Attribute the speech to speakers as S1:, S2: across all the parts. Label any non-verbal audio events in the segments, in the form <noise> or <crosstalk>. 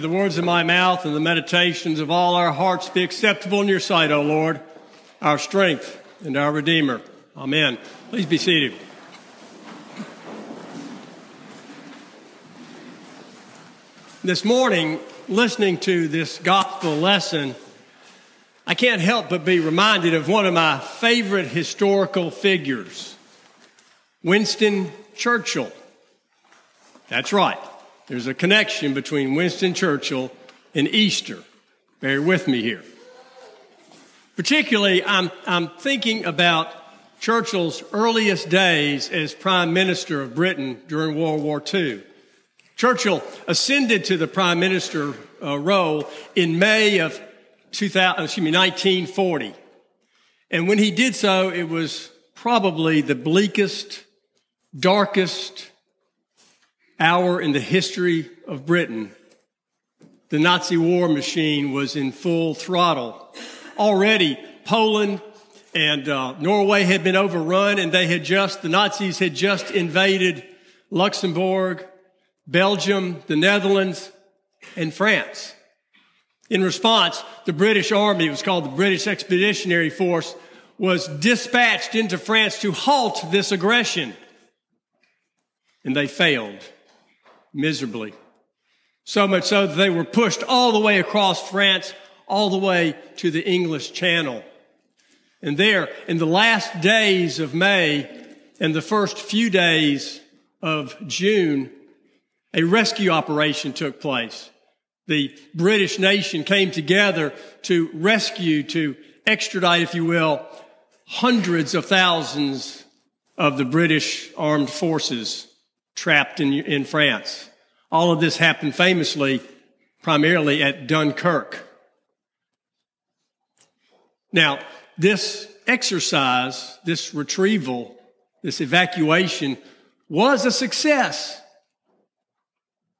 S1: the words of my mouth and the meditations of all our hearts be acceptable in your sight, O Lord, our strength and our Redeemer. Amen. Please be seated. This morning, listening to this gospel lesson, I can't help but be reminded of one of my favorite historical figures, Winston Churchill. That's right. There's a connection between Winston Churchill and Easter. Bear with me here. Particularly, I'm, I'm thinking about Churchill's earliest days as Prime Minister of Britain during World War II. Churchill ascended to the prime minister uh, role in May of 2000, excuse me, 1940. And when he did so, it was probably the bleakest, darkest hour in the history of Britain. The Nazi war machine was in full throttle. Already, Poland and uh, Norway had been overrun, and they had just, the Nazis had just invaded Luxembourg, Belgium, the Netherlands, and France. In response, the British Army, it was called the British Expeditionary Force, was dispatched into France to halt this aggression. And they failed miserably. So much so that they were pushed all the way across France, all the way to the English Channel. And there, in the last days of May and the first few days of June, a rescue operation took place. The British nation came together to rescue, to extradite, if you will, hundreds of thousands of the British armed forces trapped in, in France. All of this happened famously, primarily at Dunkirk. Now, this exercise, this retrieval, this evacuation was a success.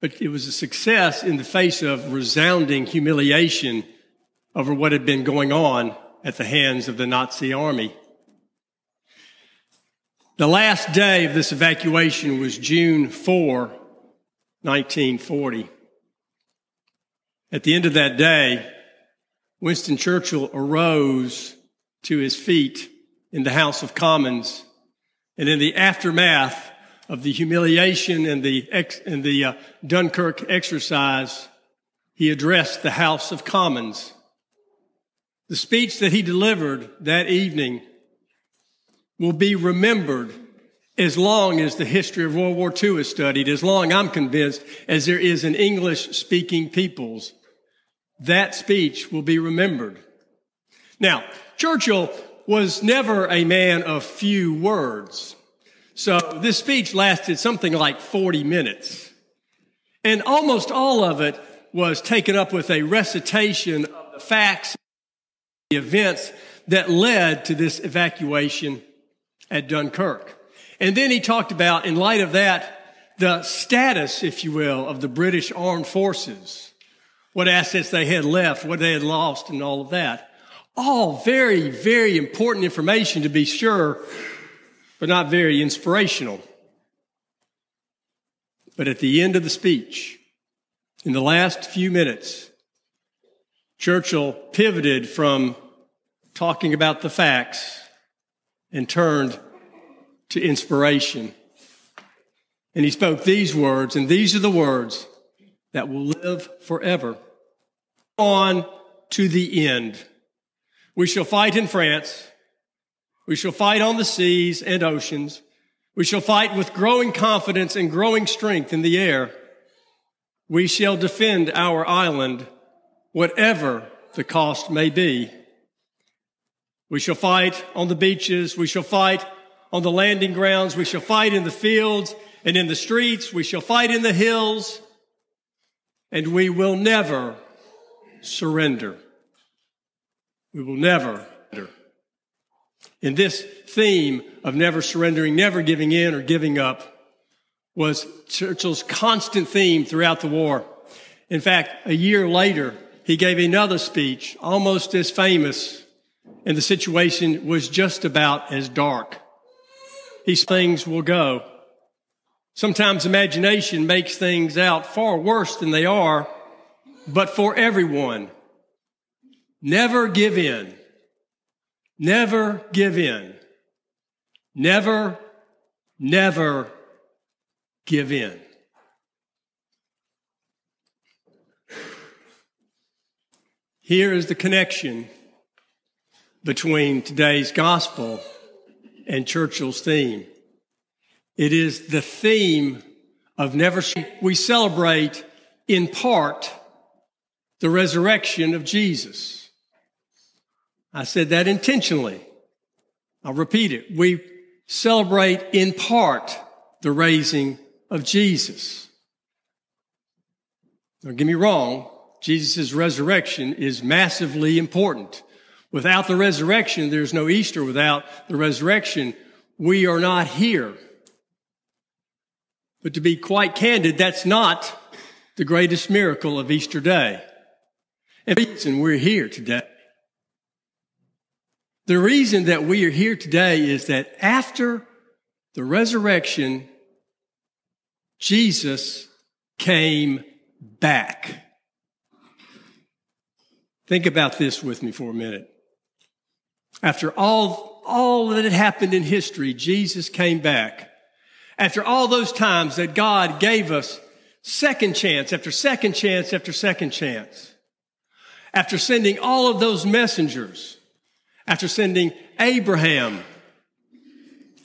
S1: But it was a success in the face of resounding humiliation over what had been going on at the hands of the Nazi army. The last day of this evacuation was June 4, 1940. At the end of that day, Winston Churchill arose to his feet in the House of Commons. And in the aftermath of the humiliation and the, ex, and the uh, Dunkirk exercise, he addressed the House of Commons. The speech that he delivered that evening will be remembered as long as the history of World War II is studied, as long, I'm convinced, as there is an English speaking peoples. That speech will be remembered. Now, Churchill was never a man of few words. So this speech lasted something like 40 minutes. And almost all of it was taken up with a recitation of the facts, the events that led to this evacuation at Dunkirk. And then he talked about, in light of that, the status, if you will, of the British armed forces, what assets they had left, what they had lost, and all of that. All very, very important information to be sure, but not very inspirational. But at the end of the speech, in the last few minutes, Churchill pivoted from talking about the facts and turned to inspiration. And he spoke these words, and these are the words that will live forever. On to the end. We shall fight in France. We shall fight on the seas and oceans. We shall fight with growing confidence and growing strength in the air. We shall defend our island, whatever the cost may be. We shall fight on the beaches. We shall fight on the landing grounds. We shall fight in the fields and in the streets. We shall fight in the hills. And we will never surrender. We will never surrender. in this theme of never surrendering, never giving in or giving up was Churchill's constant theme throughout the war. In fact, a year later, he gave another speech, almost as famous, and the situation was just about as dark. These things will go. Sometimes imagination makes things out far worse than they are, but for everyone. Never give in. Never give in. Never, never give in. Here is the connection between today's gospel and Churchill's theme. It is the theme of never, we celebrate in part the resurrection of Jesus. I said that intentionally. I'll repeat it. We celebrate in part the raising of Jesus. Don't get me wrong. Jesus' resurrection is massively important. Without the resurrection, there's no Easter. Without the resurrection, we are not here. But to be quite candid, that's not the greatest miracle of Easter Day. And the reason we're here today. The reason that we are here today is that after the resurrection, Jesus came back. Think about this with me for a minute. After all, all that had happened in history, Jesus came back. After all those times that God gave us second chance after second chance after second chance, after sending all of those messengers, after sending Abraham,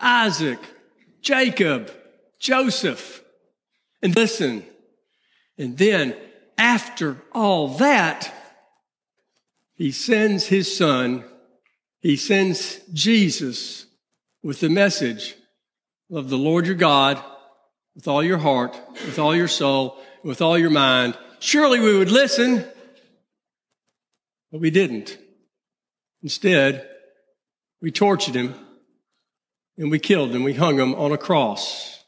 S1: Isaac, Jacob, Joseph, and listen, and then after all that, he sends his son, he sends Jesus with the message of the Lord your God with all your heart, with all your soul, with all your mind. Surely we would listen, but we didn't. Instead, we tortured him and we killed him. We hung him on a cross.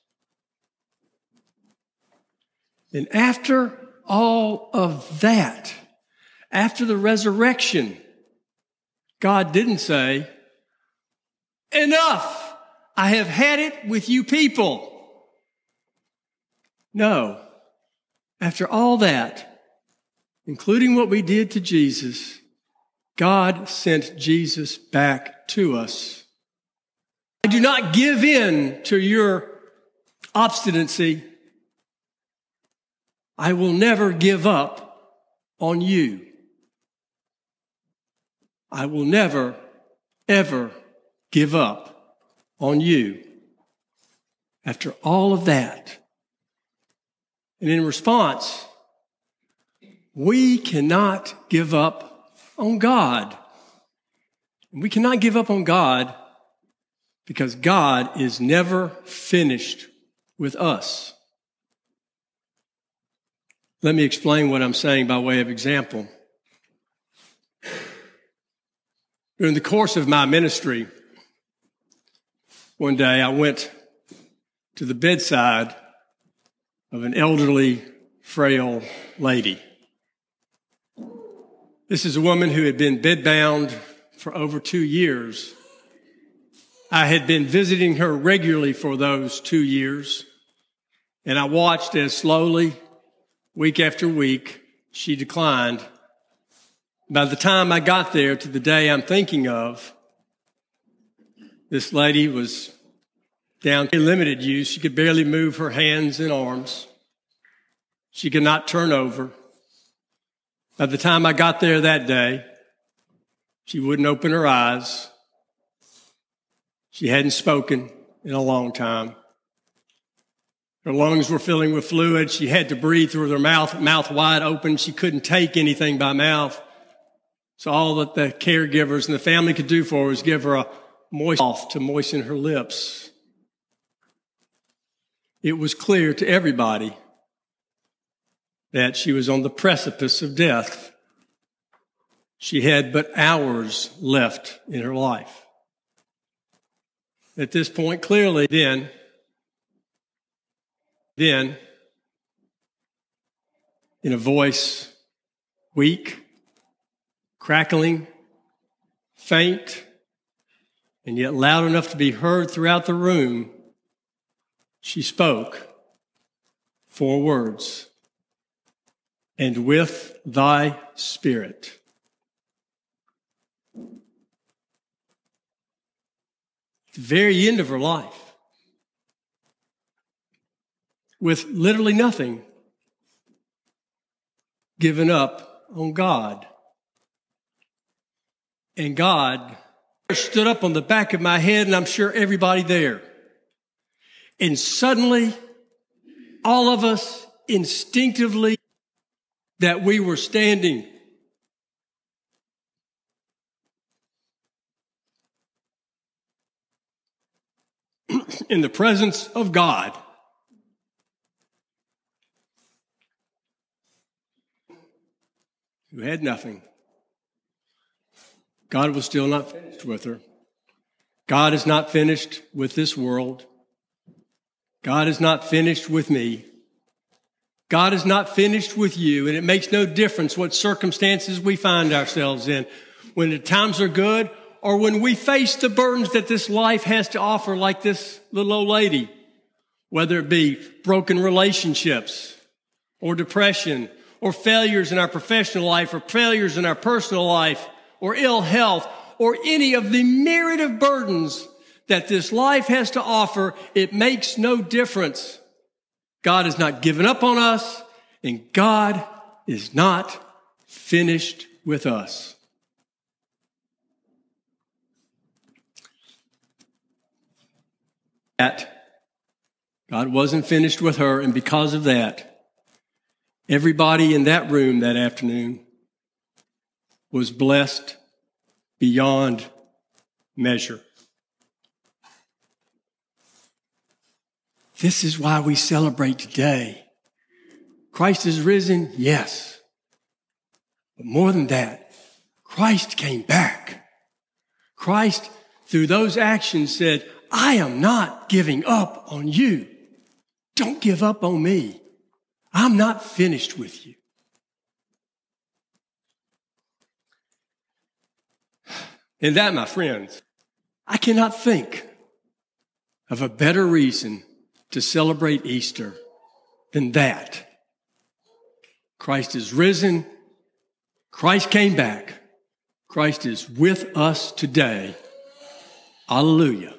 S1: And after all of that, after the resurrection, God didn't say, enough. I have had it with you people. No. After all that, including what we did to Jesus, God sent Jesus back to us. I do not give in to your obstinacy. I will never give up on you. I will never, ever give up on you. After all of that, and in response, we cannot give up on God. We cannot give up on God because God is never finished with us. Let me explain what I'm saying by way of example. During the course of my ministry, one day I went to the bedside of an elderly, frail lady. This is a woman who had been bedbound for over two years. I had been visiting her regularly for those two years, and I watched as slowly, week after week, she declined. By the time I got there to the day I'm thinking of, this lady was down to limited use. She could barely move her hands and arms. She could not turn over. By the time I got there that day, she wouldn't open her eyes. She hadn't spoken in a long time. Her lungs were filling with fluid. She had to breathe through her mouth, mouth wide open. She couldn't take anything by mouth. So all that the caregivers and the family could do for her was give her a moist cloth to moisten her lips. It was clear to everybody that she was on the precipice of death. She had but hours left in her life. At this point, clearly, then, then, in a voice weak, crackling, faint, and yet loud enough to be heard throughout the room, she spoke four words and with thy spirit. the very end of her life, with literally nothing, given up on God. And God stood up on the back of my head, and I'm sure everybody there. And suddenly, all of us instinctively that we were standing <clears throat> in the presence of God. Who had nothing. God was still not finished with her. God is not finished with this world. God is not finished with me. God is not finished with you, and it makes no difference what circumstances we find ourselves in. When the times are good or when we face the burdens that this life has to offer, like this little old lady, whether it be broken relationships or depression or failures in our professional life or failures in our personal life or ill health or any of the myriad of burdens that this life has to offer, it makes no difference. God has not given up on us and God is not finished with us. That God wasn't finished with her, and because of that, everybody in that room that afternoon was blessed beyond measure. This is why we celebrate today. Christ is risen, yes. But more than that, Christ came back. Christ, through those actions, said, I am not giving up on you. Don't give up on me. I'm not finished with you. And that, my friends, I cannot think of a better reason to celebrate Easter than that. Christ is risen. Christ came back. Christ is with us today. Hallelujah.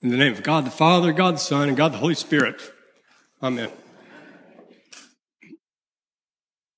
S1: In the name of God the Father, God the Son, and God the Holy Spirit. Amen.